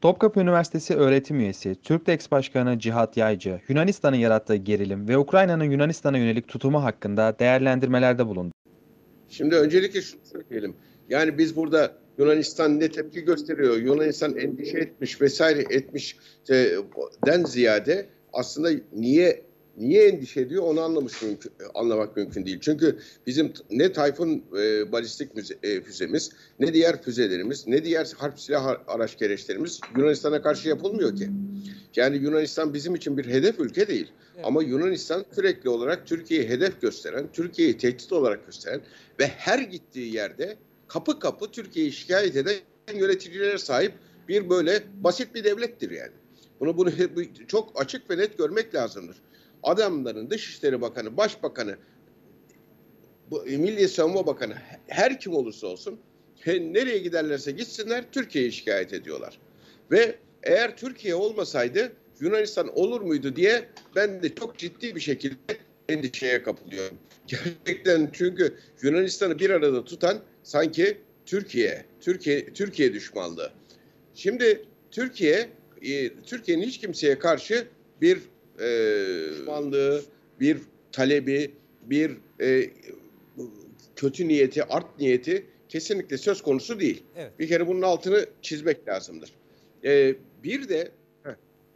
Topkapı Üniversitesi öğretim üyesi, Türktex Başkanı Cihat Yaycı, Yunanistan'ın yarattığı gerilim ve Ukrayna'nın Yunanistan'a yönelik tutumu hakkında değerlendirmelerde bulundu. Şimdi öncelikle şunu söyleyelim. Yani biz burada Yunanistan ne tepki gösteriyor, Yunanistan endişe etmiş vesaire etmiş den ziyade aslında niye niye endişe ediyor onu anlamış mümkün, anlamak mümkün değil. Çünkü bizim ne Tayfun e, balistik müze, e, füzemiz, ne diğer füzelerimiz, ne diğer harp silah araç gereçlerimiz Yunanistan'a karşı yapılmıyor ki. Yani Yunanistan bizim için bir hedef ülke değil. Evet. Ama Yunanistan sürekli olarak Türkiye'yi hedef gösteren, Türkiye'yi tehdit olarak gösteren ve her gittiği yerde kapı kapı Türkiye'yi şikayet eden yöneticilere sahip bir böyle basit bir devlettir yani. Bunu bunu çok açık ve net görmek lazımdır. Adamların Dışişleri Bakanı, Başbakanı, bu Milli Savunma Bakanı her kim olursa olsun nereye giderlerse gitsinler Türkiye'yi şikayet ediyorlar. Ve eğer Türkiye olmasaydı Yunanistan olur muydu diye ben de çok ciddi bir şekilde endişeye kapılıyorum. Gerçekten çünkü Yunanistan'ı bir arada tutan sanki Türkiye, Türkiye, Türkiye düşmanlığı. Şimdi Türkiye, e, Türkiye'nin hiç kimseye karşı bir e, düşmanlığı, bir talebi, bir e, kötü niyeti, art niyeti kesinlikle söz konusu değil. Evet. Bir kere bunun altını çizmek lazımdır. E, bir de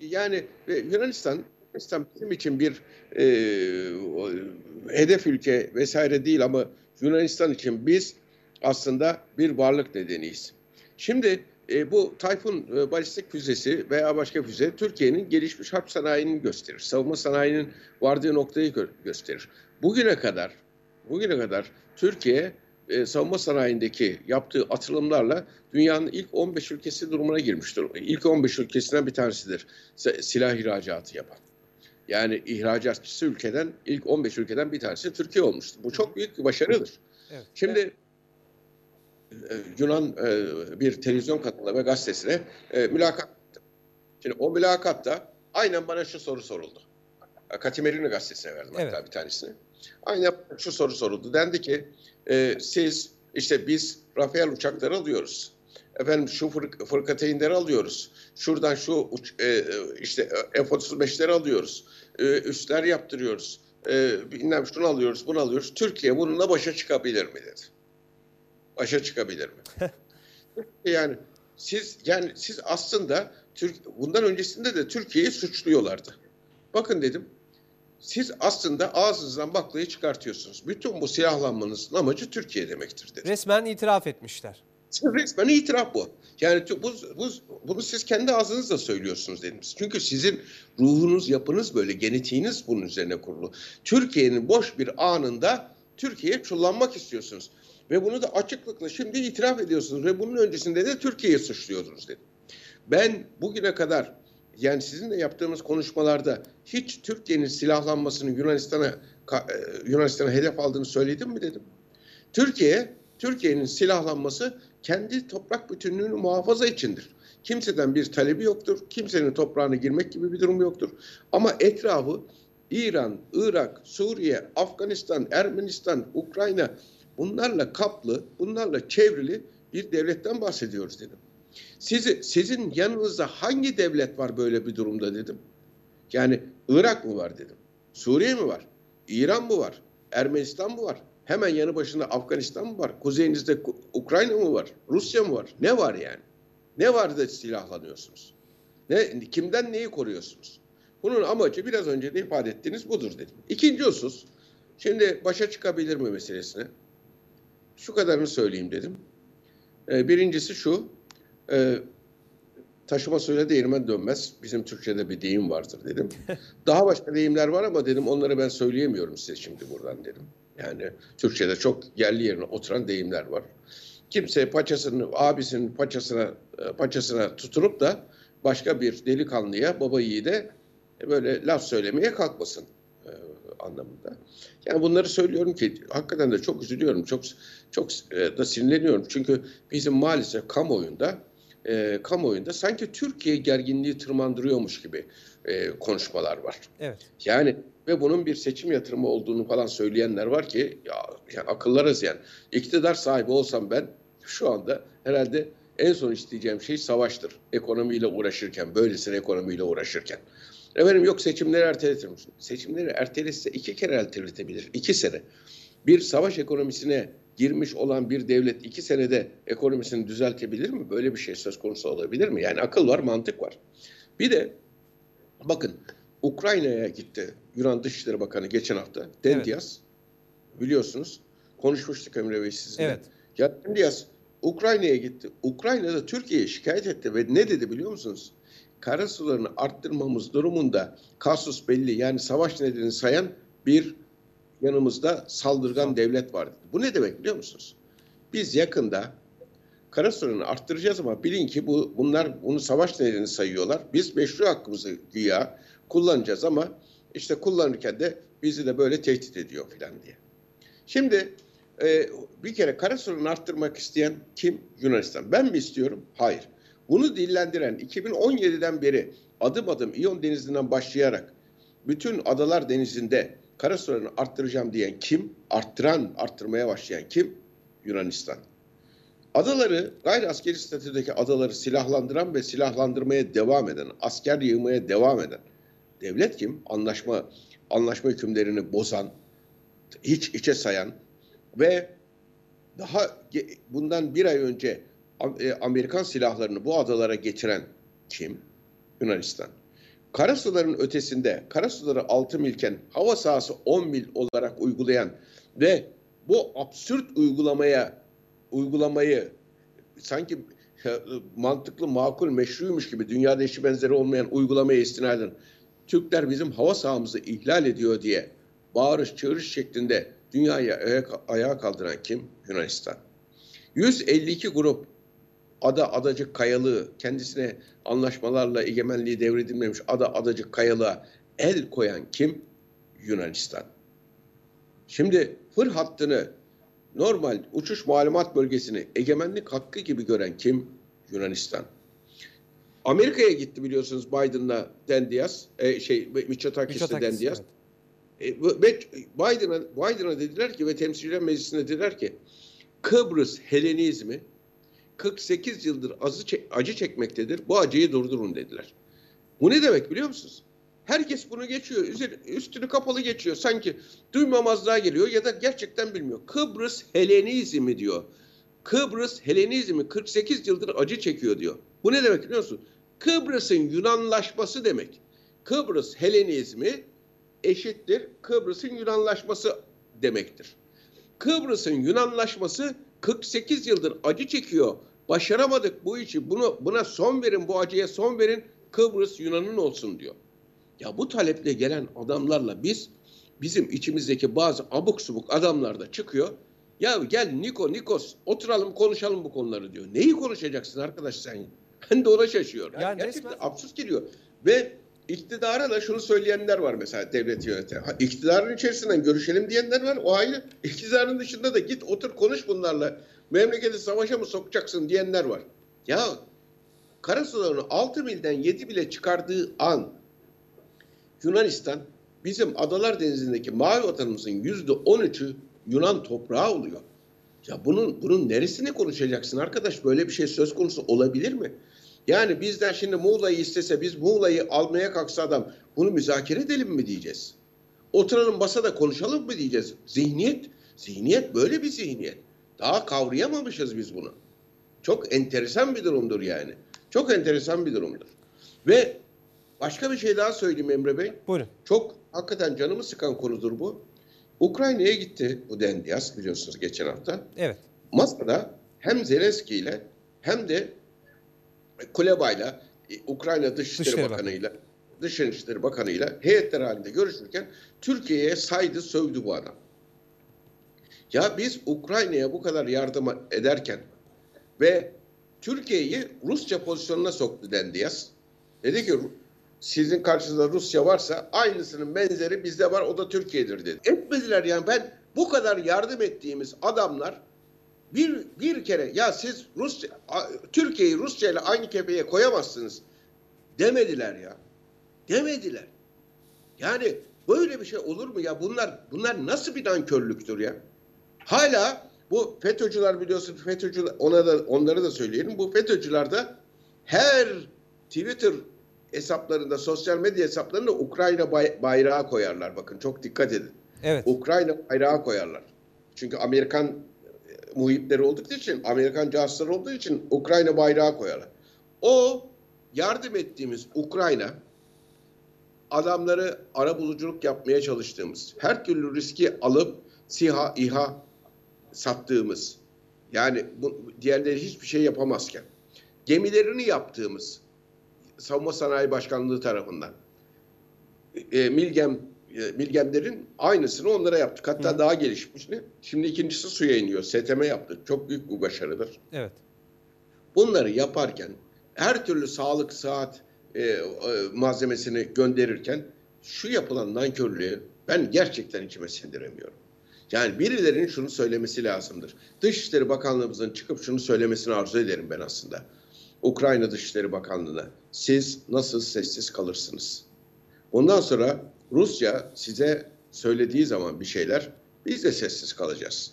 yani Yunanistan Yunanistan bizim için bir e, hedef ülke vesaire değil ama Yunanistan için biz aslında bir varlık nedeniyiz. Şimdi e, bu Tayfun e, balistik füzesi veya başka füze Türkiye'nin gelişmiş harp sanayini gösterir. Savunma sanayinin vardığı noktayı gö gösterir. Bugüne kadar bugüne kadar Türkiye e, savunma sanayindeki yaptığı atılımlarla dünyanın ilk 15 ülkesi durumuna girmiştir. İlk 15 ülkesinden bir tanesidir silah ihracatı yapan. Yani ihracatçısı ülkeden ilk 15 ülkeden bir tanesi Türkiye olmuştur. Bu çok büyük bir başarıdır. Evet. Şimdi Yunan e, bir televizyon kanalına ve gazetesine e, mülakat Şimdi o mülakatta aynen bana şu soru soruldu. Katimerini gazetesine verdim evet. hatta bir tanesini. Aynen şu soru soruldu. Dendi ki e, siz işte biz Rafael uçakları alıyoruz. Efendim şu fır, fırkateynleri alıyoruz. Şuradan şu uç, e, işte F-35'leri alıyoruz. E, üstler yaptırıyoruz. E, bilmem şunu alıyoruz, bunu alıyoruz. Türkiye bununla başa çıkabilir mi dedi. Başa çıkabilir mi? yani siz yani siz aslında Türk bundan öncesinde de Türkiye'yi suçluyorlardı. Bakın dedim siz aslında ağzınızdan baklayı çıkartıyorsunuz. Bütün bu silahlanmanızın amacı Türkiye demektir dedi. Resmen itiraf etmişler. Resmen itiraf bu. Yani bu, bu, bunu siz kendi ağzınızla söylüyorsunuz dedim. Çünkü sizin ruhunuz, yapınız böyle, genetiğiniz bunun üzerine kurulu. Türkiye'nin boş bir anında Türkiye'ye çullanmak istiyorsunuz. Ve bunu da açıklıkla şimdi itiraf ediyorsunuz. Ve bunun öncesinde de Türkiye'yi suçluyordunuz dedim. Ben bugüne kadar yani sizinle yaptığımız konuşmalarda hiç Türkiye'nin silahlanmasını Yunanistan'a e, Yunanistan'a hedef aldığını söyledim mi dedim. Türkiye Türkiye'nin silahlanması kendi toprak bütünlüğünü muhafaza içindir. Kimseden bir talebi yoktur. Kimsenin toprağına girmek gibi bir durum yoktur. Ama etrafı İran, Irak, Suriye, Afganistan, Ermenistan, Ukrayna bunlarla kaplı, bunlarla çevrili bir devletten bahsediyoruz dedim. Sizi, sizin yanınızda hangi devlet var böyle bir durumda dedim. Yani Irak mı var dedim. Suriye mi var? İran mı var? Ermenistan mı var? Hemen yanı başında Afganistan mı var? Kuzeyinizde Ukrayna mı var? Rusya mı var? Ne var yani? Ne var da silahlanıyorsunuz? Ne, kimden neyi koruyorsunuz? Bunun amacı biraz önce de ifade ettiğiniz budur dedim. İkinci husus, şimdi başa çıkabilir mi meselesine? Şu kadarını söyleyeyim dedim. Ee, birincisi şu, e, taşıma suyla değirmen dönmez. Bizim Türkçe'de bir deyim vardır dedim. Daha başka deyimler var ama dedim onları ben söyleyemiyorum size şimdi buradan dedim. Yani Türkçe'de çok yerli yerine oturan deyimler var. Kimse paçasını, abisinin paçasına, e, paçasına tutunup da başka bir delikanlıya, baba yiğide böyle laf söylemeye kalkmasın e, anlamında. Yani bunları söylüyorum ki hakikaten de çok üzülüyorum, çok çok e, da sinirleniyorum. Çünkü bizim maalesef kamuoyunda e, kamuoyunda sanki Türkiye gerginliği tırmandırıyormuş gibi e, konuşmalar var. Evet. Yani ve bunun bir seçim yatırımı olduğunu falan söyleyenler var ki ya yani akıllarız yani. İktidar sahibi olsam ben şu anda herhalde en son isteyeceğim şey savaştır. Ekonomiyle uğraşırken, böylesine ekonomiyle uğraşırken. Efendim yok seçimleri erteletir misin? Seçimleri ertelese iki kere erteletebilir. iki sene. Bir savaş ekonomisine girmiş olan bir devlet iki senede ekonomisini düzeltebilir mi? Böyle bir şey söz konusu olabilir mi? Yani akıl var, mantık var. Bir de bakın Ukrayna'ya gitti Yunan Dışişleri Bakanı geçen hafta. Dendias evet. biliyorsunuz konuşmuştuk Emre Bey sizinle. Evet. Ya Dendias Ukrayna'ya gitti. Ukrayna'da Türkiye'ye şikayet etti ve ne dedi biliyor musunuz? Kara sularını arttırmamız durumunda kasus belli yani savaş nedenini sayan bir yanımızda saldırgan devlet var. Bu ne demek biliyor musunuz? Biz yakında kara sularını arttıracağız ama bilin ki bu bunlar bunu savaş nedeni sayıyorlar. Biz meşru hakkımızı güya kullanacağız ama işte kullanırken de bizi de böyle tehdit ediyor filan diye. Şimdi e, bir kere kara sularını arttırmak isteyen kim? Yunanistan. Ben mi istiyorum? Hayır. Bunu dillendiren 2017'den beri adım adım İyon Denizi'nden başlayarak bütün adalar denizinde kara sularını arttıracağım diyen kim? Arttıran, arttırmaya başlayan kim? Yunanistan. Adaları, gayri askeri statüdeki adaları silahlandıran ve silahlandırmaya devam eden, asker yığmaya devam eden devlet kim? Anlaşma anlaşma hükümlerini bozan, hiç içe sayan ve daha bundan bir ay önce Amerikan silahlarını bu adalara getiren kim? Yunanistan. Karasuların ötesinde, karasuları 6 milken hava sahası 10 mil olarak uygulayan ve bu absürt uygulamaya uygulamayı sanki mantıklı, makul, meşruymuş gibi dünyada eşi benzeri olmayan uygulamaya istinaden Türkler bizim hava sahamızı ihlal ediyor diye bağırış çağırış şeklinde dünyaya ayağa kaldıran kim? Yunanistan. 152 grup ada adacık kayalığı kendisine anlaşmalarla egemenliği devredilmemiş ada adacık kayalığa el koyan kim? Yunanistan. Şimdi fır hattını normal uçuş malumat bölgesini egemenlik hakkı gibi gören kim? Yunanistan. Amerika'ya gitti biliyorsunuz Biden'la Dendias, e, şey Mitsotakis'le Dendias. Evet. E, Biden'a Biden'a dediler ki ve Temsilciler Meclisi'ne dediler ki Kıbrıs Helenizmi 48 yıldır acı, çek, acı çekmektedir. Bu acıyı durdurun dediler. Bu ne demek biliyor musunuz? Herkes bunu geçiyor. Üstünü kapalı geçiyor. Sanki duymamazlığa geliyor ya da gerçekten bilmiyor. Kıbrıs Helenizmi diyor. Kıbrıs Helenizmi 48 yıldır acı çekiyor diyor. Bu ne demek biliyor musun? Kıbrıs'ın Yunanlaşması demek. Kıbrıs Helenizmi eşittir Kıbrıs'ın Yunanlaşması demektir. Kıbrıs'ın Yunanlaşması 48 yıldır acı çekiyor. Başaramadık bu işi. Bunu buna son verin, bu acıya son verin. Kıbrıs Yunan'ın olsun diyor. Ya bu taleple gelen adamlarla biz bizim içimizdeki bazı abuk subuk adamlar da çıkıyor. Ya gel Niko Nikos oturalım konuşalım bu konuları diyor. Neyi konuşacaksın arkadaş sen? Ben de ona şaşıyorum. Yani Gerçekten resmen... absürt geliyor. Ve iktidara da şunu söyleyenler var mesela devlet yöneten. İktidarın içerisinden görüşelim diyenler var. O ayrı. İktidarın dışında da git otur konuş bunlarla. Memleketi savaşa mı sokacaksın diyenler var. Ya karasularını 6 milden 7 bile çıkardığı an Yunanistan bizim Adalar Denizi'ndeki mavi vatanımızın yüzde 13'ü Yunan toprağı oluyor. Ya bunun bunun neresini konuşacaksın arkadaş? Böyle bir şey söz konusu olabilir mi? Yani bizden şimdi Muğla'yı istese biz Muğla'yı almaya kalksa adam bunu müzakere edelim mi diyeceğiz? Oturalım masada konuşalım mı diyeceğiz? Zihniyet, zihniyet böyle bir zihniyet. Daha kavrayamamışız biz bunu. Çok enteresan bir durumdur yani. Çok enteresan bir durumdur. Ve başka bir şey daha söyleyeyim Emre Bey. Buyurun. Çok hakikaten canımı sıkan konudur bu. Ukrayna'ya gitti bu Dendias biliyorsunuz geçen hafta. Evet. Masada hem Zelenski ile hem de Kuleba'yla e, Ukrayna Dışişleri, Dışişleri Bakanı'yla Dışişleri Bakanı'yla heyetler halinde görüşürken Türkiye'ye saydı sövdü bu adam. Ya biz Ukrayna'ya bu kadar yardım ederken ve Türkiye'yi Rusça pozisyonuna soktu Dendias. Dedi ki sizin karşınızda Rusya varsa aynısının benzeri bizde var o da Türkiye'dir dedi. Etmediler yani ben bu kadar yardım ettiğimiz adamlar bir, bir kere ya siz Rusya, Türkiye'yi Rusya ile aynı kefeye koyamazsınız demediler ya. Demediler. Yani böyle bir şey olur mu ya? Bunlar bunlar nasıl bir nankörlüktür ya? Hala Bu FETÖ'cüler biliyorsun FETÖ'cüler ona da onları da söyleyelim. Bu FETÖ'cüler de her Twitter hesaplarında, sosyal medya hesaplarında Ukrayna bay- bayrağı koyarlar. Bakın çok dikkat edin. Evet. Ukrayna bayrağı koyarlar. Çünkü Amerikan muhipleri oldukları için, Amerikan casusları olduğu için Ukrayna bayrağı koyarlar. O yardım ettiğimiz Ukrayna adamları arabuluculuk yapmaya çalıştığımız, her türlü riski alıp SİHA, İHA sattığımız, yani bu, diğerleri hiçbir şey yapamazken, gemilerini yaptığımız Savunma Sanayi Başkanlığı tarafından e, Milgem e, Milgemlerin aynısını onlara yaptık. Hatta Hı. daha gelişmişini. Şimdi ikincisi suya iniyor. STM yaptık. Çok büyük bir başarıdır. Evet. Bunları yaparken her türlü sağlık saat e, e, malzemesini gönderirken şu yapılan nankörlüğü ben gerçekten içime sindiremiyorum. Yani birilerinin şunu söylemesi lazımdır. Dışişleri Bakanlığımızın çıkıp şunu söylemesini arzu ederim ben aslında. Ukrayna Dışişleri Bakanlığı'na siz nasıl sessiz kalırsınız? Ondan sonra Rusya size söylediği zaman bir şeyler biz de sessiz kalacağız.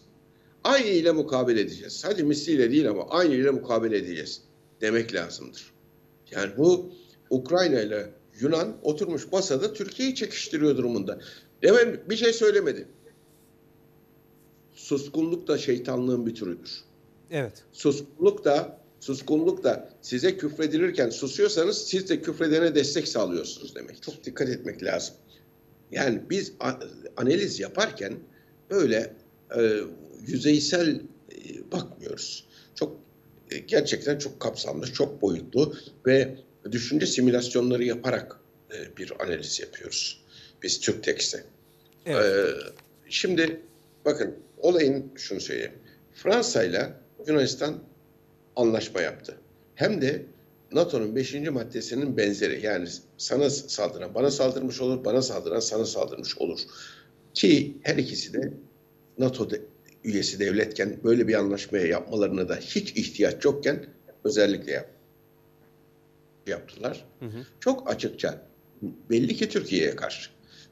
Aynı ile mukabele edeceğiz. Sadece misliyle değil ama aynı ile mukabele edeceğiz demek lazımdır. Yani bu Ukrayna ile Yunan oturmuş masada Türkiye'yi çekiştiriyor durumunda. Hemen bir şey söylemedi. Suskunluk da şeytanlığın bir türüdür. Evet. Suskunluk da suskunluk da size küfredilirken susuyorsanız siz de küfredene destek sağlıyorsunuz demek. Çok dikkat etmek lazım. Yani biz analiz yaparken böyle e, yüzeysel e, bakmıyoruz. Çok e, gerçekten çok kapsamlı, çok boyutlu ve düşünce simülasyonları yaparak e, bir analiz yapıyoruz. Biz Türk Tekst'te. Evet. Ee, şimdi bakın olayın şunu söyleyeyim. Fransa ile Yunanistan anlaşma yaptı. Hem de NATO'nun 5. maddesinin benzeri. Yani sana saldıran bana saldırmış olur, bana saldıran sana saldırmış olur. Ki her ikisi de NATO de- üyesi devletken böyle bir anlaşmaya yapmalarına da hiç ihtiyaç yokken özellikle yap- yaptılar Hı hı. çok açıkça belli ki Türkiye'ye karşı.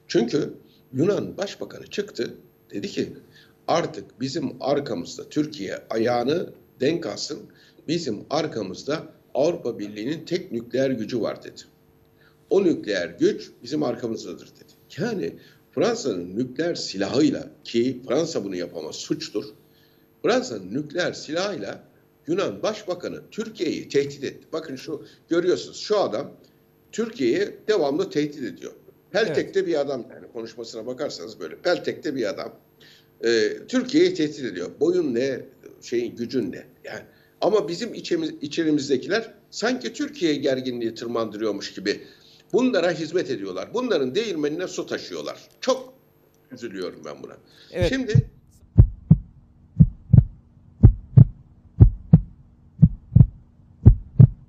Çünkü Yunan Başbakanı çıktı dedi ki artık bizim arkamızda Türkiye ayağını denk alsın bizim arkamızda Avrupa Birliği'nin tek nükleer gücü var dedi. O nükleer güç bizim arkamızdadır dedi. Yani Fransa'nın nükleer silahıyla ki Fransa bunu yapamaz suçtur. Fransa'nın nükleer silahıyla Yunan Başbakanı Türkiye'yi tehdit etti. Bakın şu görüyorsunuz şu adam Türkiye'yi devamlı tehdit ediyor. Peltek'te bir adam yani konuşmasına bakarsanız böyle Peltek'te bir adam e, Türkiye'yi tehdit ediyor. Boyun ne, şeyin gücün ne? Yani ama bizim içimiz, içerimizdekiler sanki Türkiye gerginliği tırmandırıyormuş gibi bunlara hizmet ediyorlar. Bunların değirmenine su taşıyorlar. Çok üzülüyorum ben buna. Evet. Şimdi